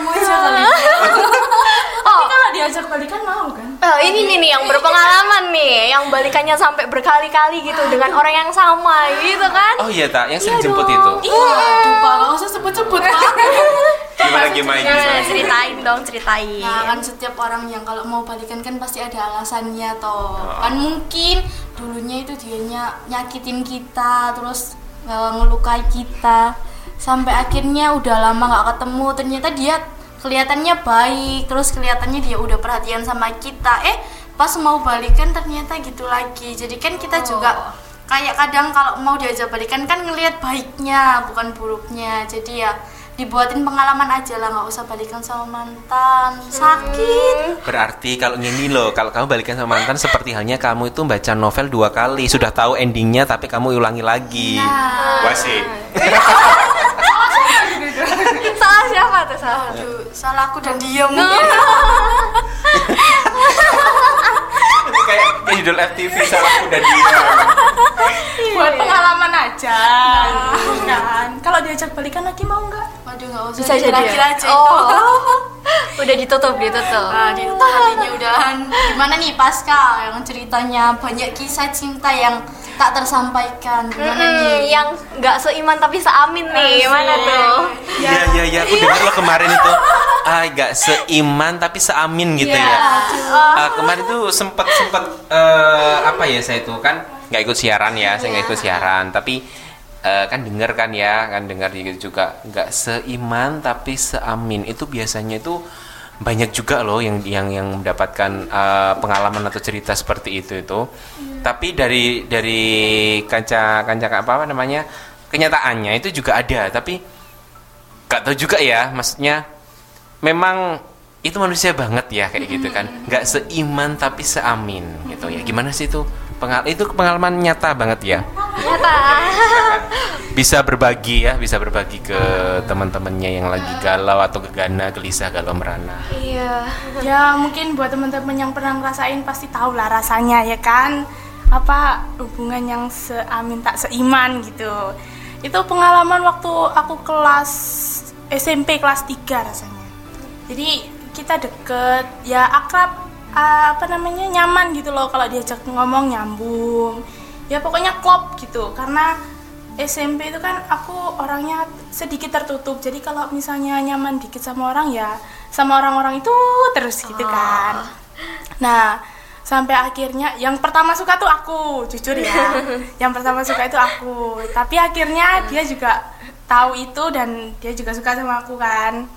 Kamu aja kali. Oh, kalau diajak balikan mau kan? Eh, ini nih nih yang berpengalaman nih, yang balikannya sampai berkali-kali gitu dengan orang yang sama gitu kan. oh iya tak yang sering Iya jemput dong. itu. Iya pak nggak usah sebut-sebut pak. Gimana gimana Gimana, ceritain dong, ceritain. Nah kan setiap orang yang kalau mau balikan kan pasti ada alasannya toh. Kan mungkin dulunya itu dianya nyakitin kita, terus e, ngelukai kita, sampai akhirnya udah lama nggak ketemu, ternyata dia kelihatannya baik, terus kelihatannya dia udah perhatian sama kita. Eh pas mau balikan ternyata gitu lagi. Jadi kan kita juga kayak kadang kalau mau diajak balikan kan ngelihat baiknya bukan buruknya. Jadi ya dibuatin pengalaman aja lah nggak usah balikan sama mantan sakit Berarti kalau gini loh, kalau kamu balikan sama mantan seperti halnya kamu itu baca novel dua kali, sudah tahu endingnya tapi kamu ulangi lagi. Nah. Wah sih. Salah siapa tuh salah? Aduh, salah aku dan dia mungkin kayak, kayak judul FTV salah udah dia. buat pengalaman aja kan kalau diajak balikan lagi mau nggak waduh nggak usah Bisa jadi. terakhir ya? aja oh. itu Udah ditutup, ditutup. Nah, di hatinya udahan gimana nih pasca yang ceritanya banyak kisah cinta yang tak tersampaikan. Gimana nih? yang nggak seiman tapi seamin nih, gimana tuh? Iya iya iya, aku dengar lo kemarin itu. Ah gak seiman tapi seamin gitu ya. Ah, kemarin tuh sempet sempet eh, apa ya saya itu kan nggak ikut siaran ya, saya nggak ikut siaran. Tapi eh, kan denger kan ya, kan dengar gitu juga nggak seiman tapi seamin. Itu biasanya itu banyak juga loh yang yang yang mendapatkan eh, pengalaman atau cerita seperti itu itu. Tapi dari dari kanca kanca apa namanya kenyataannya itu juga ada, tapi gak tahu juga ya maksudnya memang itu manusia banget ya kayak gitu kan. Nggak seiman tapi seamin gitu ya. Gimana sih itu pengal itu pengalaman nyata banget ya. Nyata. bisa berbagi ya bisa berbagi ke teman-temannya yang lagi galau atau gegana gelisah galau merana. Iya. ya mungkin buat teman-teman yang pernah ngerasain pasti tahu lah rasanya ya kan? Apa hubungan yang seamin tak seiman gitu. Itu pengalaman waktu aku kelas SMP kelas 3 rasanya. Jadi kita deket ya akrab ah, apa namanya nyaman gitu loh kalau diajak ngomong nyambung. Ya pokoknya klop gitu karena SMP itu kan aku orangnya sedikit tertutup. Jadi kalau misalnya nyaman dikit sama orang ya sama orang-orang itu terus gitu kan. Nah sampai akhirnya yang pertama suka tuh aku jujur ya. Yang pertama suka itu aku. Tapi akhirnya dia juga tahu itu dan dia juga suka sama aku kan.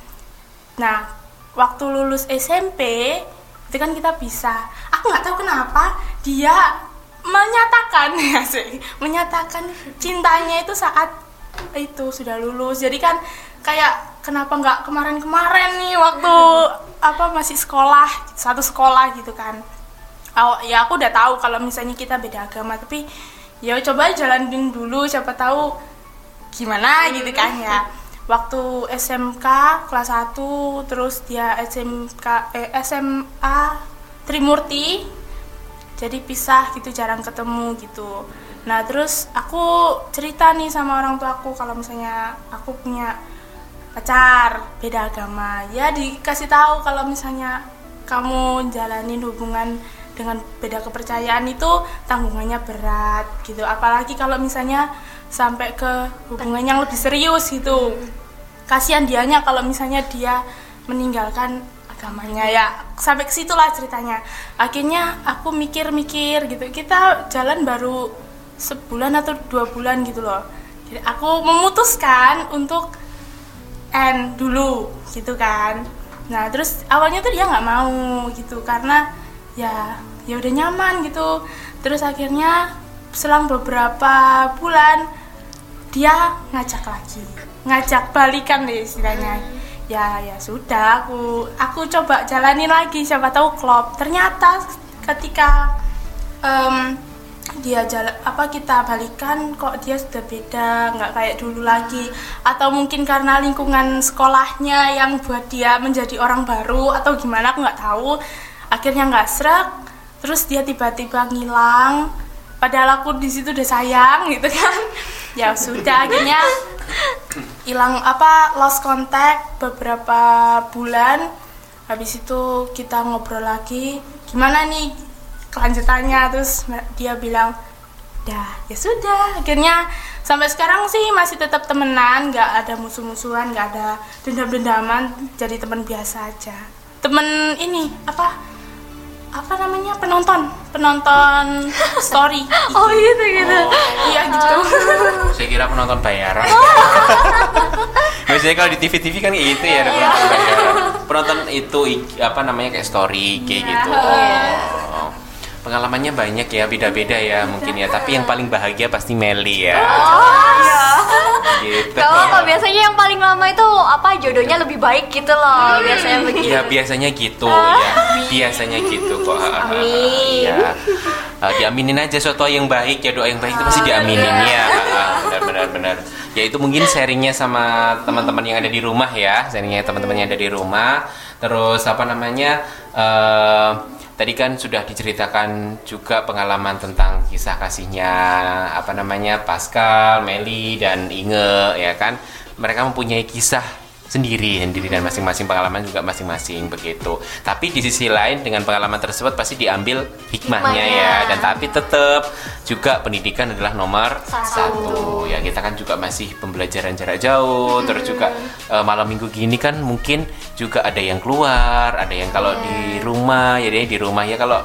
Nah waktu lulus SMP itu kan kita bisa. Aku nggak tahu kenapa dia menyatakan ya sih menyatakan cintanya itu saat itu sudah lulus. Jadi kan kayak kenapa nggak kemarin-kemarin nih waktu apa masih sekolah satu sekolah gitu kan. Aw- ya aku udah tahu kalau misalnya kita beda agama tapi ya coba jalanin dulu siapa tahu gimana gitu kan ya waktu SMK kelas 1 terus dia SMK eh, SMA Trimurti. Jadi pisah gitu jarang ketemu gitu. Nah terus aku cerita nih sama orang tua aku kalau misalnya aku punya pacar beda agama. Ya dikasih tahu kalau misalnya kamu jalanin hubungan dengan beda kepercayaan itu tanggungannya berat gitu. Apalagi kalau misalnya sampai ke hubungan yang lebih serius gitu. Kasihan dianya kalau misalnya dia meninggalkan agamanya. Ya sampai ke situlah ceritanya. Akhirnya aku mikir-mikir gitu. Kita jalan baru sebulan atau dua bulan gitu loh. Jadi aku memutuskan untuk end dulu gitu kan. Nah terus awalnya tuh dia nggak mau gitu karena ya ya udah nyaman gitu. Terus akhirnya selang beberapa bulan dia ngajak lagi. Ngajak balikan deh istilahnya. Ya ya sudah aku aku coba jalanin lagi siapa tahu klop. Ternyata ketika em, dia jalan apa kita balikan kok dia sudah beda nggak kayak dulu lagi. Atau mungkin karena lingkungan sekolahnya yang buat dia menjadi orang baru atau gimana aku nggak tahu. Akhirnya nggak serak terus dia tiba-tiba ngilang. Padahal aku di situ udah sayang gitu kan ya sudah akhirnya hilang apa lost contact beberapa bulan. Habis itu kita ngobrol lagi gimana nih kelanjutannya? Terus dia bilang dah ya sudah. Akhirnya sampai sekarang sih masih tetap temenan nggak ada musuh-musuhan nggak ada dendam-dendaman jadi teman biasa aja. Temen ini apa apa namanya? Penonton. Penonton story. Oh gitu gitu. Iya gitu. Saya kira penonton bayaran. Biasanya kalau di TV-TV kan kayak gitu ya, ada penonton bayaran. Penonton itu apa namanya kayak story kayak gitu. Oh. Pengalamannya banyak ya, beda-beda ya mungkin ya. Tapi yang paling bahagia pasti Meli ya. Gitu. kalau apa biasanya yang paling lama itu apa jodohnya lebih baik gitu loh biasanya begitu Ya biasanya gitu ya. Biasanya gitu kok. Amin. Ya. Uh, diaminin aja suatu yang baik ya doa yang baik itu pasti diaminin ya. Benar benar. Ya itu mungkin sharingnya sama teman-teman yang ada di rumah ya. Sharingnya teman-teman yang ada di rumah. Terus apa namanya? eh, tadi kan sudah diceritakan juga pengalaman tentang kisah kasihnya apa namanya Pascal, Meli dan Inge ya kan. Mereka mempunyai kisah sendiri sendiri dan masing-masing pengalaman juga masing-masing begitu. Tapi di sisi lain dengan pengalaman tersebut pasti diambil hikmahnya Hikmahnya. ya dan tapi tetap juga pendidikan adalah nomor Satu. satu. Ya kita kan juga masih pembelajaran jarak jauh terus juga eh, malam minggu gini kan mungkin juga ada yang keluar, ada yang kalau di rumah ya di rumah ya kalau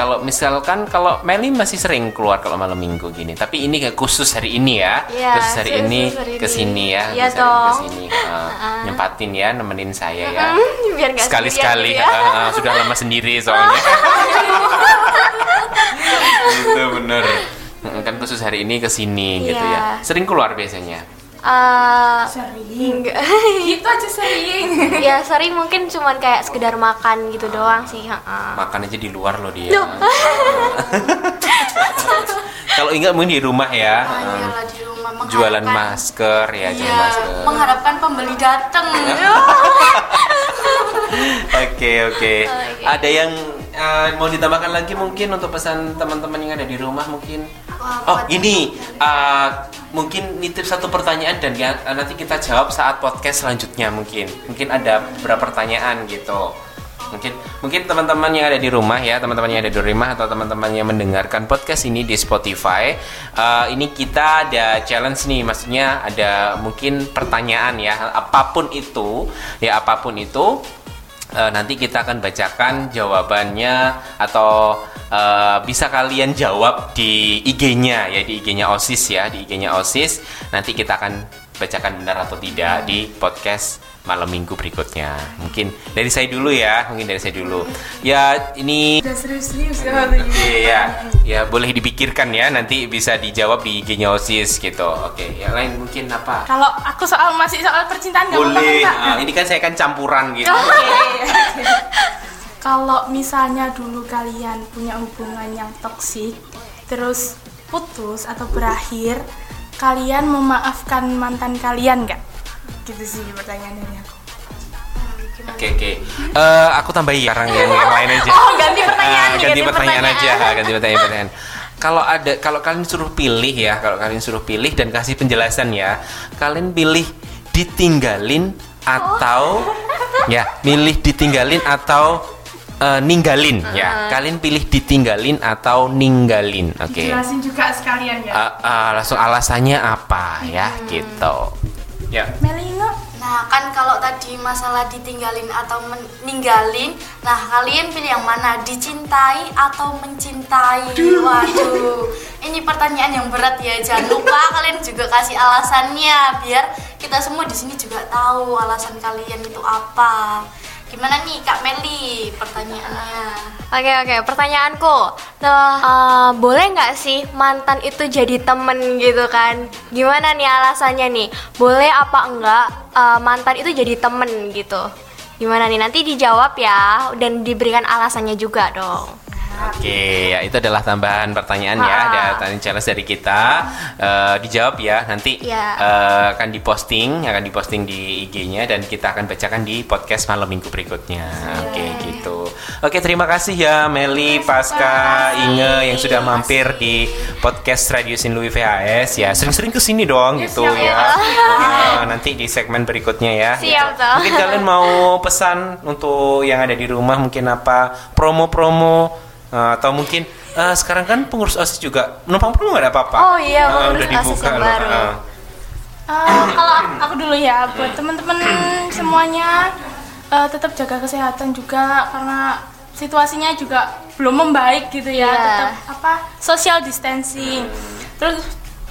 kalau misalkan kalau Meli masih sering keluar kalau malam minggu gini, tapi ini kayak khusus hari ini ya, Iya, khusus hari khusus ini ke ini. sini ya, Iya dong. ke sini Uh, nyempatin ya, nemenin saya ya. Biar nggak Sekali-sekali sendirian gitu ya. uh, uh, sudah lama sendiri soalnya. gitu bener. Kan khusus hari ini ke sini gitu ya. Iya. Sering keluar biasanya. Eh, sering gitu aja sering ya sering mungkin cuman kayak sekedar makan gitu doang sih heeh. Makan aja di luar loh dia. Kalau enggak mungkin di rumah ya. uh, Iyalah di rumah jualan masker ya, jualan Iya, masker. mengharapkan pembeli datang. Oke oke. Oke. Ada yang eh, mau ditambahkan lagi mungkin untuk pesan teman-teman yang ada di rumah mungkin? Oh ini eh, mungkin nitip satu pertanyaan dan ya, eh, nanti kita jawab saat podcast selanjutnya mungkin. Mungkin ada beberapa pertanyaan gitu. Mungkin mungkin teman-teman yang ada di rumah ya, teman-teman yang ada di rumah atau teman-teman yang mendengarkan podcast ini di Spotify, eh, ini kita ada challenge nih, maksudnya ada mungkin pertanyaan ya, apa pun itu, ya apa pun itu, Eh, nanti kita akan bacakan jawabannya atau eh, bisa kalian jawab di IG-nya ya di IG-nya OSIS ya di IG-nya OSIS. Nanti kita akan bacakan benar atau tidak di podcast malam minggu berikutnya mungkin dari saya dulu ya mungkin dari saya dulu ya ini udah serius-serius ya ini. Iya, ya boleh dipikirkan ya nanti bisa dijawab di IG-nya OSIS gitu. Oke, yang lain mungkin apa? kalau aku soal masih soal percintaan nggak Boleh. kan, Kak? Ah, ini kan saya kan campuran gitu. Kalau misalnya dulu kalian punya hubungan yang toksik, terus putus atau berakhir, kalian memaafkan mantan kalian nggak? Gitu sih pertanyaan dari aku. Oke oke. Eh, aku tambahi sekarang yang, yang lain aja. Oh, ganti pertanyaan, Ah, ganti, ganti pertanyaan, pertanyaan. aja, ganti pertanyaan. pertanyaan. Kalau ada, kalau kalian suruh pilih ya, kalau kalian suruh pilih dan kasih penjelasan ya, kalian pilih ditinggalin atau ya, milih ditinggalin atau eh, ninggalin ya. Kalian pilih ditinggalin atau ninggalin, oke? Jelasin juga sekalian ya. Ah, ah, langsung alasannya apa ya, gitu. Ya. Melina, Nah, kan kalau tadi masalah ditinggalin atau meninggalin, nah kalian pilih yang mana? Dicintai atau mencintai? Waduh, ini pertanyaan yang berat ya. Jangan lupa kalian juga kasih alasannya biar kita semua di sini juga tahu alasan kalian itu apa. Gimana nih Kak Meli pertanyaannya? Oke oke, pertanyaanku, nah, eh, boleh nggak sih mantan itu jadi temen gitu kan? Gimana nih alasannya nih? Boleh apa enggak eh, mantan itu jadi temen gitu? Gimana nih? Nanti dijawab ya dan diberikan alasannya juga dong. Oke, ya itu adalah tambahan pertanyaan ya, Ah. dan challenge dari kita. Eh, dijawab ya nanti Iya. eh, akan diposting, akan diposting di IG-nya dan kita akan bacakan di podcast malam minggu berikutnya. Oke, gitu. Oke, terima kasih ya Meli, Pasca, Inge yang sudah mampir di podcast Radio Sin Louis VHS ya. Sering-sering ke sini dong gitu siap, ya. Eh, nanti di segmen berikutnya ya. Siap, gitu. Mungkin kalian mau pesan untuk yang ada di rumah mungkin apa promo-promo Uh, atau mungkin uh, sekarang kan pengurus OSIS juga numpang promo nggak ada apa-apa. Oh iya, Uh, pengurus udah OSIS dibuka yang baru. Uh, Eh, kalau aku dulu ya, buat teman-teman semuanya eh, tetap jaga kesehatan juga karena situasinya juga belum membaik gitu ya. Iya. Tetap apa social distancing. Terus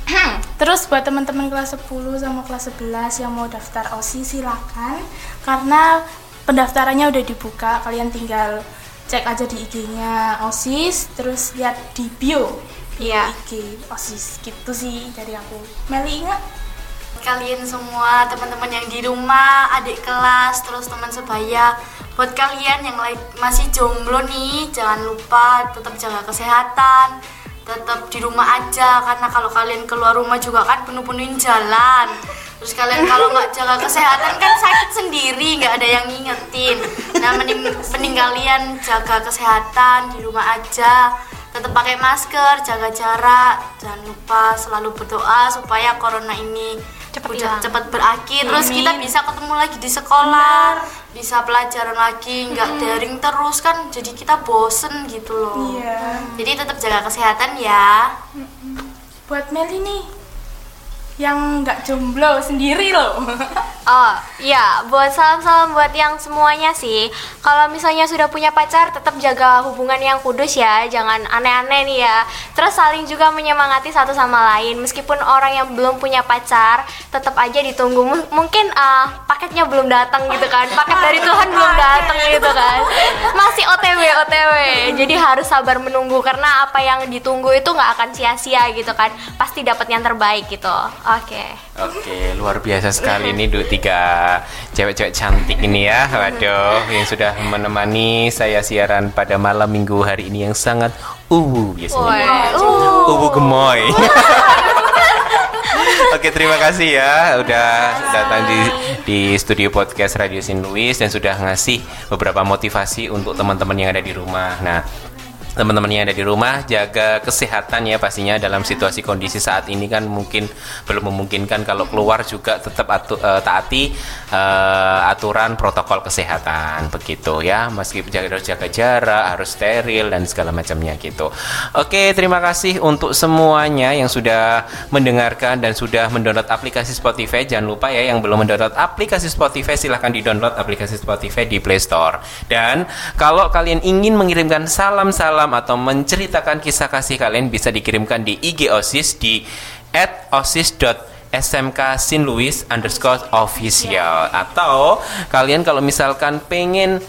terus buat teman-teman kelas 10 sama kelas 11 yang mau daftar OSIS silakan karena pendaftarannya udah dibuka. Kalian tinggal cek aja di IG-nya OSIS terus lihat di bio Iya. IG OSIS gitu sih dari aku. Meli ingat? kalian semua teman-teman yang di rumah adik kelas terus teman sebaya buat kalian yang masih jomblo nih jangan lupa tetap jaga kesehatan tetap di rumah aja karena kalau kalian keluar rumah juga kan penuh-penuhin jalan. Terus kalian kalau nggak jaga kesehatan kan sakit sendiri nggak ada yang ngingetin. Nah mending, mending kalian jaga kesehatan di rumah aja. Tetap pakai masker, jaga jarak, jangan lupa selalu berdoa supaya corona ini Cepet udah hilang. cepat berakhir. Terus kita bisa ketemu lagi di sekolah, bisa pelajaran lagi, nggak daring terus kan. Jadi kita bosen gitu loh. Iya. Jadi tetap jaga kesehatan ya. Buat Meli nih yang nggak jomblo sendiri loh. Oh iya, buat salam-salam buat yang semuanya sih. Kalau misalnya sudah punya pacar, tetap jaga hubungan yang kudus ya, jangan aneh-aneh nih ya. Terus saling juga menyemangati satu sama lain. Meskipun orang yang belum punya pacar, tetap aja ditunggu. M- mungkin ah, paketnya belum datang gitu kan, paket dari Tuhan belum datang gitu kan. Masih OTW OTW. Jadi harus sabar menunggu karena apa yang ditunggu itu nggak akan sia-sia gitu kan. Pasti dapat yang terbaik gitu. Oke. Oke, luar biasa sekali nih du, tiga cewek-cewek cantik ini ya. Waduh, yang sudah menemani saya siaran pada malam minggu hari ini yang sangat uwu biasanya. Uh. Uwu gemoy. Oke, terima kasih ya udah datang di di studio podcast Radio Sin Louis dan sudah ngasih beberapa motivasi untuk teman-teman yang ada di rumah. Nah, teman-teman yang ada di rumah jaga kesehatan ya pastinya dalam situasi kondisi saat ini kan mungkin belum memungkinkan kalau keluar juga tetap atu- eh, taati eh, aturan protokol kesehatan begitu ya. Meski jaga harus jaga jarak harus steril dan segala macamnya gitu. Oke terima kasih untuk semuanya yang sudah mendengarkan dan sudah mendownload aplikasi Spotify. Jangan lupa ya yang belum mendownload aplikasi Spotify silahkan di download aplikasi Spotify di Play Store. Dan kalau kalian ingin mengirimkan salam-salam atau menceritakan kisah kasih kalian bisa dikirimkan di IG OSIS di at osis.smk sinluis underscore official. Atau kalian kalau misalkan pengen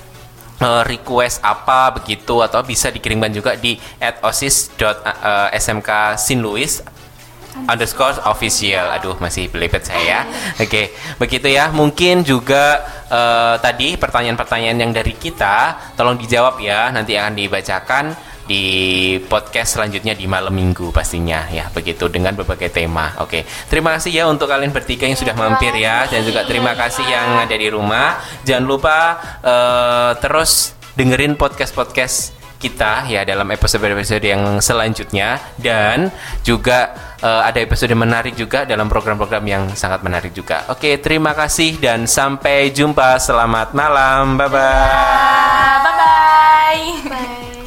eh, request apa begitu atau bisa dikirimkan juga di at osis.smk sinluis underscore official. Aduh masih belibet saya oke begitu ya. Mungkin juga eh, tadi pertanyaan-pertanyaan yang dari kita tolong dijawab ya. Nanti akan dibacakan di podcast selanjutnya di malam minggu pastinya ya. Begitu dengan berbagai tema. Oke, terima kasih ya untuk kalian bertiga yang sudah mampir ya. Dan juga terima kasih yang ada di rumah. Jangan lupa uh, terus dengerin podcast-podcast kita ya dalam episode-episode yang selanjutnya. Dan juga uh, ada episode menarik juga dalam program-program yang sangat menarik juga. Oke, terima kasih dan sampai jumpa. Selamat malam. Bye bye. Bye bye.